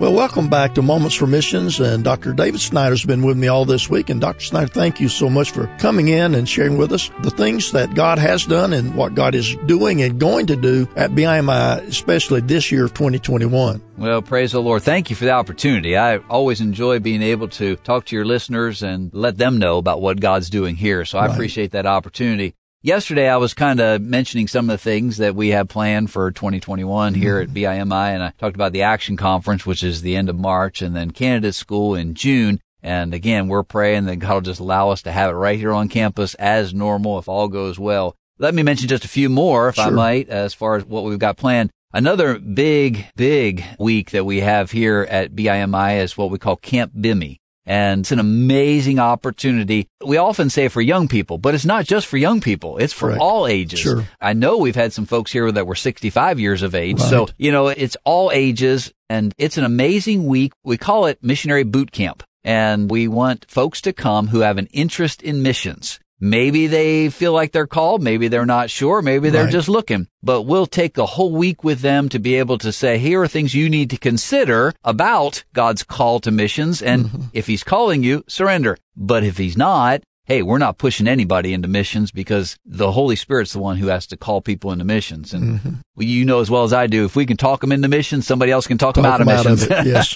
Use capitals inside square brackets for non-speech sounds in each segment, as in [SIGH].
Well, welcome back to Moments for Missions. And Dr. David Snyder's been with me all this week. And Dr. Snyder, thank you so much for coming in and sharing with us the things that God has done and what God is doing and going to do at BIMI, especially this year of 2021. Well, praise the Lord. Thank you for the opportunity. I always enjoy being able to talk to your listeners and let them know about what God's doing here. So I right. appreciate that opportunity. Yesterday, I was kind of mentioning some of the things that we have planned for 2021 here at mm-hmm. BIMI, and I talked about the Action Conference, which is the end of March, and then Candidate School in June. And again, we're praying that God will just allow us to have it right here on campus as normal if all goes well. Let me mention just a few more, if sure. I might, as far as what we've got planned. Another big, big week that we have here at BIMI is what we call Camp BIMI. And it's an amazing opportunity. We often say for young people, but it's not just for young people. It's for right. all ages. Sure. I know we've had some folks here that were 65 years of age. Right. So, you know, it's all ages and it's an amazing week. We call it missionary boot camp and we want folks to come who have an interest in missions. Maybe they feel like they're called. Maybe they're not sure. Maybe they're right. just looking, but we'll take a whole week with them to be able to say, here are things you need to consider about God's call to missions. And mm-hmm. if he's calling you, surrender. But if he's not, hey, we're not pushing anybody into missions because the Holy Spirit's the one who has to call people into missions. And mm-hmm. you know as well as I do, if we can talk them into missions, somebody else can talk, talk them out of missions. Out of it, yes.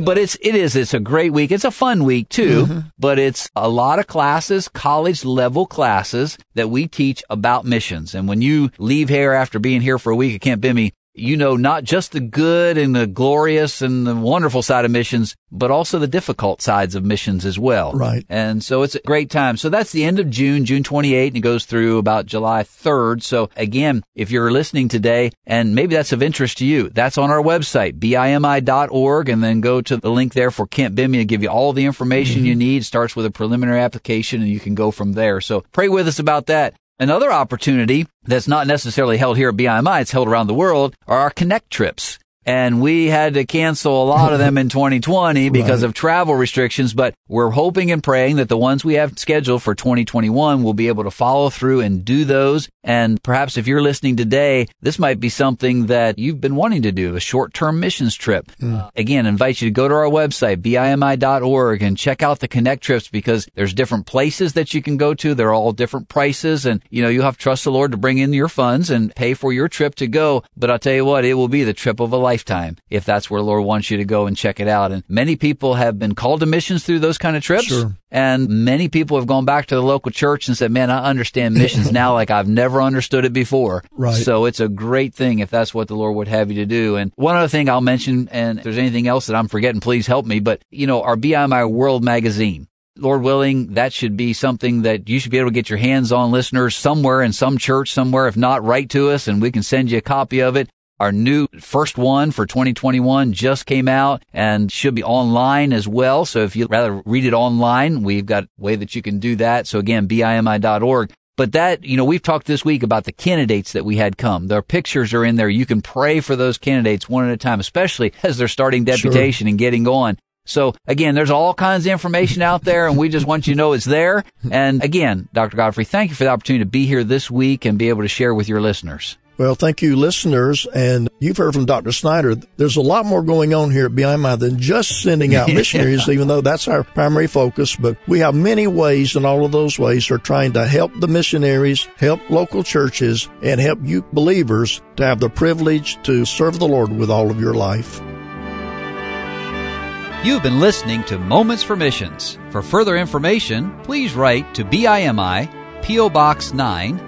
[LAUGHS] but it's, it is, it's a great week. It's a fun week too, mm-hmm. but it's a lot of classes, college level classes that we teach about missions. And when you leave here after being here for a week at Camp BIMI, you know not just the good and the glorious and the wonderful side of missions, but also the difficult sides of missions as well. Right. And so it's a great time. So that's the end of June, June 28th, and it goes through about July 3rd. So again, if you're listening today and maybe that's of interest to you, that's on our website, bimi.org, and then go to the link there for Camp BIMI and give you all the information mm-hmm. you need. It starts with a preliminary application and you can go from there. So pray with us about that. Another opportunity that's not necessarily held here at BIMI, it's held around the world, are our Connect trips and we had to cancel a lot of them in 2020 [LAUGHS] because right. of travel restrictions, but we're hoping and praying that the ones we have scheduled for 2021 will be able to follow through and do those. And perhaps if you're listening today, this might be something that you've been wanting to do, a short-term missions trip. Mm. Again, invite you to go to our website, bimi.org and check out the connect trips because there's different places that you can go to. They're all different prices and, you know, you have to trust the Lord to bring in your funds and pay for your trip to go. But I'll tell you what, it will be the trip of a lifetime lifetime if that's where the Lord wants you to go and check it out. And many people have been called to missions through those kind of trips. Sure. And many people have gone back to the local church and said, man, I understand missions now like I've never understood it before. Right. So it's a great thing if that's what the Lord would have you to do. And one other thing I'll mention, and if there's anything else that I'm forgetting, please help me. But, you know, our BIMI World magazine. Lord willing, that should be something that you should be able to get your hands on listeners somewhere in some church somewhere. If not, write to us and we can send you a copy of it. Our new first one for 2021 just came out and should be online as well. So if you'd rather read it online, we've got a way that you can do that. So again, bimi.org. But that, you know, we've talked this week about the candidates that we had come. Their pictures are in there. You can pray for those candidates one at a time, especially as they're starting deputation sure. and getting going. So again, there's all kinds of information out there and we just want you to know it's there. And again, Dr. Godfrey, thank you for the opportunity to be here this week and be able to share with your listeners. Well, thank you, listeners. And you've heard from Dr. Snyder. There's a lot more going on here at BIMI than just sending out [LAUGHS] missionaries, even though that's our primary focus. But we have many ways, and all of those ways are trying to help the missionaries, help local churches, and help you believers to have the privilege to serve the Lord with all of your life. You've been listening to Moments for Missions. For further information, please write to BIMI, P.O. Box 9,